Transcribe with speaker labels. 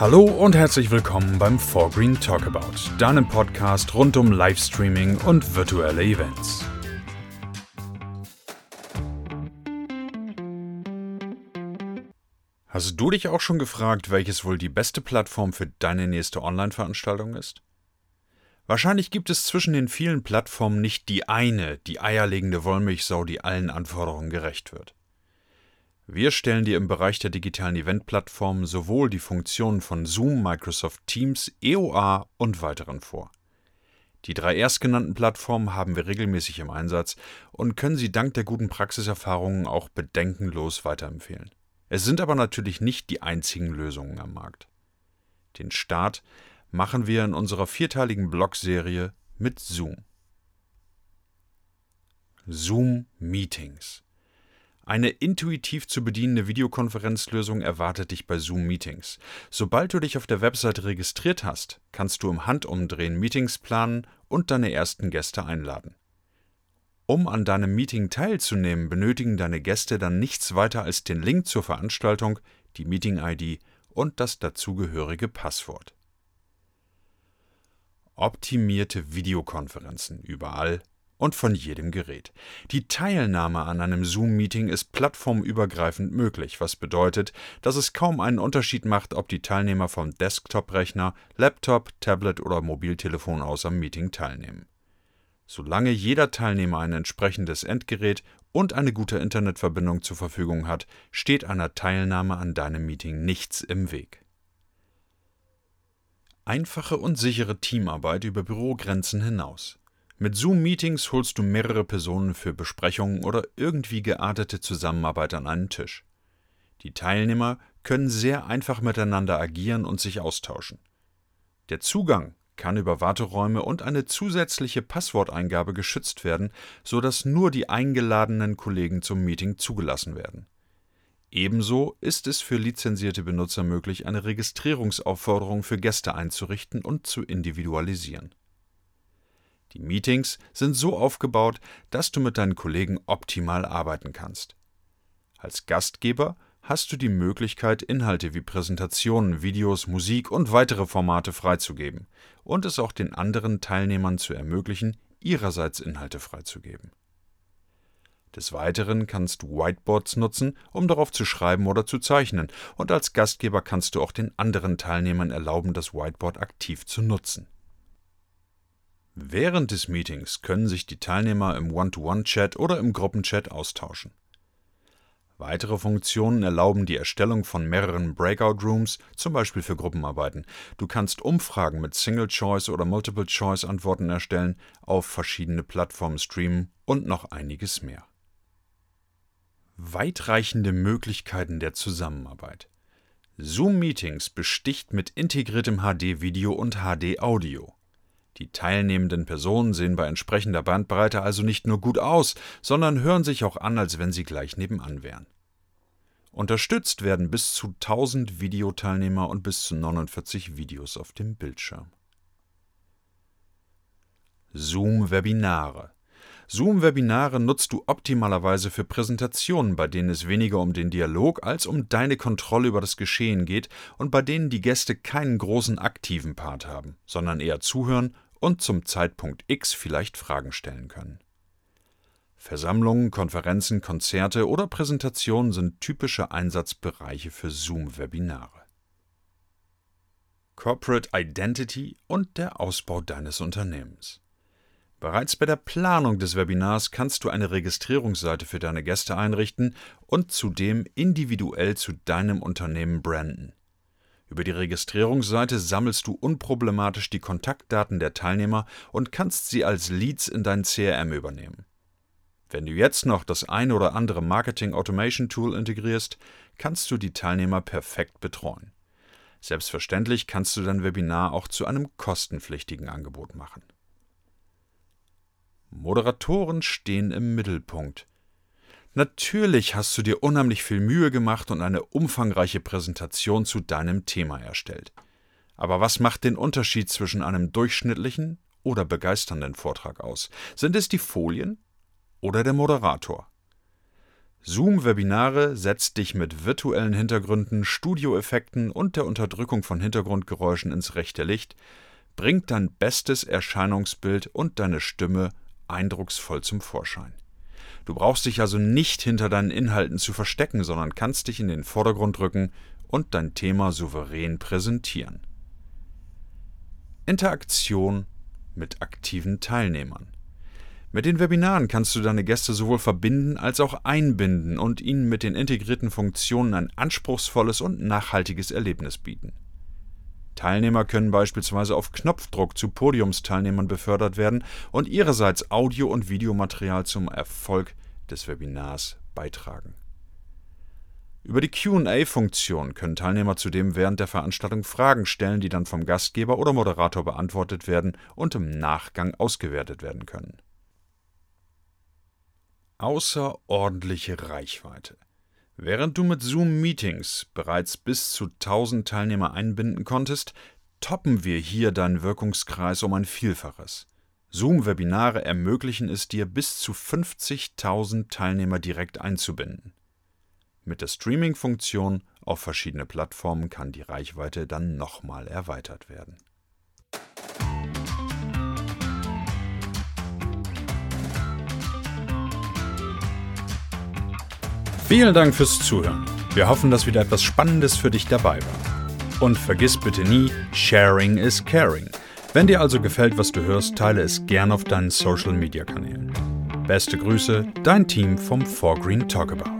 Speaker 1: Hallo und herzlich willkommen beim Forgreen Talkabout, deinem Podcast rund um Livestreaming und virtuelle Events. Hast du dich auch schon gefragt, welches wohl die beste Plattform für deine nächste Online-Veranstaltung ist? Wahrscheinlich gibt es zwischen den vielen Plattformen nicht die eine, die eierlegende Wollmilchsau, die allen Anforderungen gerecht wird. Wir stellen dir im Bereich der digitalen Eventplattformen sowohl die Funktionen von Zoom, Microsoft Teams, EOA und weiteren vor. Die drei erstgenannten Plattformen haben wir regelmäßig im Einsatz und können sie dank der guten Praxiserfahrungen auch bedenkenlos weiterempfehlen. Es sind aber natürlich nicht die einzigen Lösungen am Markt. Den Start machen wir in unserer vierteiligen Blogserie mit Zoom. Zoom Meetings eine intuitiv zu bedienende Videokonferenzlösung erwartet dich bei Zoom Meetings. Sobald du dich auf der Webseite registriert hast, kannst du im Handumdrehen Meetings planen und deine ersten Gäste einladen. Um an deinem Meeting teilzunehmen, benötigen deine Gäste dann nichts weiter als den Link zur Veranstaltung, die Meeting-ID und das dazugehörige Passwort. Optimierte Videokonferenzen überall und von jedem Gerät. Die Teilnahme an einem Zoom-Meeting ist plattformübergreifend möglich, was bedeutet, dass es kaum einen Unterschied macht, ob die Teilnehmer vom Desktop-Rechner, Laptop, Tablet oder Mobiltelefon aus am Meeting teilnehmen. Solange jeder Teilnehmer ein entsprechendes Endgerät und eine gute Internetverbindung zur Verfügung hat, steht einer Teilnahme an deinem Meeting nichts im Weg. Einfache und sichere Teamarbeit über Bürogrenzen hinaus. Mit Zoom-Meetings holst du mehrere Personen für Besprechungen oder irgendwie geartete Zusammenarbeit an einen Tisch. Die Teilnehmer können sehr einfach miteinander agieren und sich austauschen. Der Zugang kann über Warteräume und eine zusätzliche Passworteingabe geschützt werden, sodass nur die eingeladenen Kollegen zum Meeting zugelassen werden. Ebenso ist es für lizenzierte Benutzer möglich, eine Registrierungsaufforderung für Gäste einzurichten und zu individualisieren. Die Meetings sind so aufgebaut, dass du mit deinen Kollegen optimal arbeiten kannst. Als Gastgeber hast du die Möglichkeit, Inhalte wie Präsentationen, Videos, Musik und weitere Formate freizugeben und es auch den anderen Teilnehmern zu ermöglichen, ihrerseits Inhalte freizugeben. Des Weiteren kannst du Whiteboards nutzen, um darauf zu schreiben oder zu zeichnen, und als Gastgeber kannst du auch den anderen Teilnehmern erlauben, das Whiteboard aktiv zu nutzen. Während des Meetings können sich die Teilnehmer im One-to-One-Chat oder im Gruppenchat austauschen. Weitere Funktionen erlauben die Erstellung von mehreren Breakout Rooms, zum Beispiel für Gruppenarbeiten. Du kannst Umfragen mit Single-Choice oder Multiple-Choice-Antworten erstellen, auf verschiedene Plattformen streamen und noch einiges mehr. Weitreichende Möglichkeiten der Zusammenarbeit. Zoom Meetings besticht mit integriertem HD-Video und HD-Audio. Die teilnehmenden Personen sehen bei entsprechender Bandbreite also nicht nur gut aus, sondern hören sich auch an, als wenn sie gleich nebenan wären. Unterstützt werden bis zu 1000 Videoteilnehmer und bis zu 49 Videos auf dem Bildschirm. Zoom-Webinare. Zoom-Webinare nutzt du optimalerweise für Präsentationen, bei denen es weniger um den Dialog als um deine Kontrolle über das Geschehen geht und bei denen die Gäste keinen großen aktiven Part haben, sondern eher zuhören und zum Zeitpunkt X vielleicht Fragen stellen können. Versammlungen, Konferenzen, Konzerte oder Präsentationen sind typische Einsatzbereiche für Zoom-Webinare. Corporate Identity und der Ausbau deines Unternehmens. Bereits bei der Planung des Webinars kannst du eine Registrierungsseite für deine Gäste einrichten und zudem individuell zu deinem Unternehmen branden. Über die Registrierungsseite sammelst du unproblematisch die Kontaktdaten der Teilnehmer und kannst sie als Leads in dein CRM übernehmen. Wenn du jetzt noch das ein oder andere Marketing Automation Tool integrierst, kannst du die Teilnehmer perfekt betreuen. Selbstverständlich kannst du dein Webinar auch zu einem kostenpflichtigen Angebot machen. Moderatoren stehen im Mittelpunkt. Natürlich hast du dir unheimlich viel Mühe gemacht und eine umfangreiche Präsentation zu deinem Thema erstellt. Aber was macht den Unterschied zwischen einem durchschnittlichen oder begeisternden Vortrag aus? Sind es die Folien oder der Moderator? Zoom-Webinare setzt dich mit virtuellen Hintergründen, Studioeffekten und der Unterdrückung von Hintergrundgeräuschen ins rechte Licht, bringt dein bestes Erscheinungsbild und deine Stimme eindrucksvoll zum Vorschein. Du brauchst dich also nicht hinter deinen Inhalten zu verstecken, sondern kannst dich in den Vordergrund rücken und dein Thema souverän präsentieren. Interaktion mit aktiven Teilnehmern. Mit den Webinaren kannst du deine Gäste sowohl verbinden als auch einbinden und ihnen mit den integrierten Funktionen ein anspruchsvolles und nachhaltiges Erlebnis bieten. Teilnehmer können beispielsweise auf Knopfdruck zu Podiumsteilnehmern befördert werden und ihrerseits Audio- und Videomaterial zum Erfolg des Webinars beitragen. Über die QA-Funktion können Teilnehmer zudem während der Veranstaltung Fragen stellen, die dann vom Gastgeber oder Moderator beantwortet werden und im Nachgang ausgewertet werden können. Außerordentliche Reichweite. Während du mit Zoom-Meetings bereits bis zu 1000 Teilnehmer einbinden konntest, toppen wir hier deinen Wirkungskreis um ein Vielfaches. Zoom-Webinare ermöglichen es dir, bis zu 50.000 Teilnehmer direkt einzubinden. Mit der Streaming-Funktion auf verschiedene Plattformen kann die Reichweite dann nochmal erweitert werden. Vielen Dank fürs Zuhören. Wir hoffen, dass wieder etwas Spannendes für dich dabei war. Und vergiss bitte nie, Sharing is Caring. Wenn dir also gefällt, was du hörst, teile es gern auf deinen Social Media Kanälen. Beste Grüße, dein Team vom 4Green Talkabout.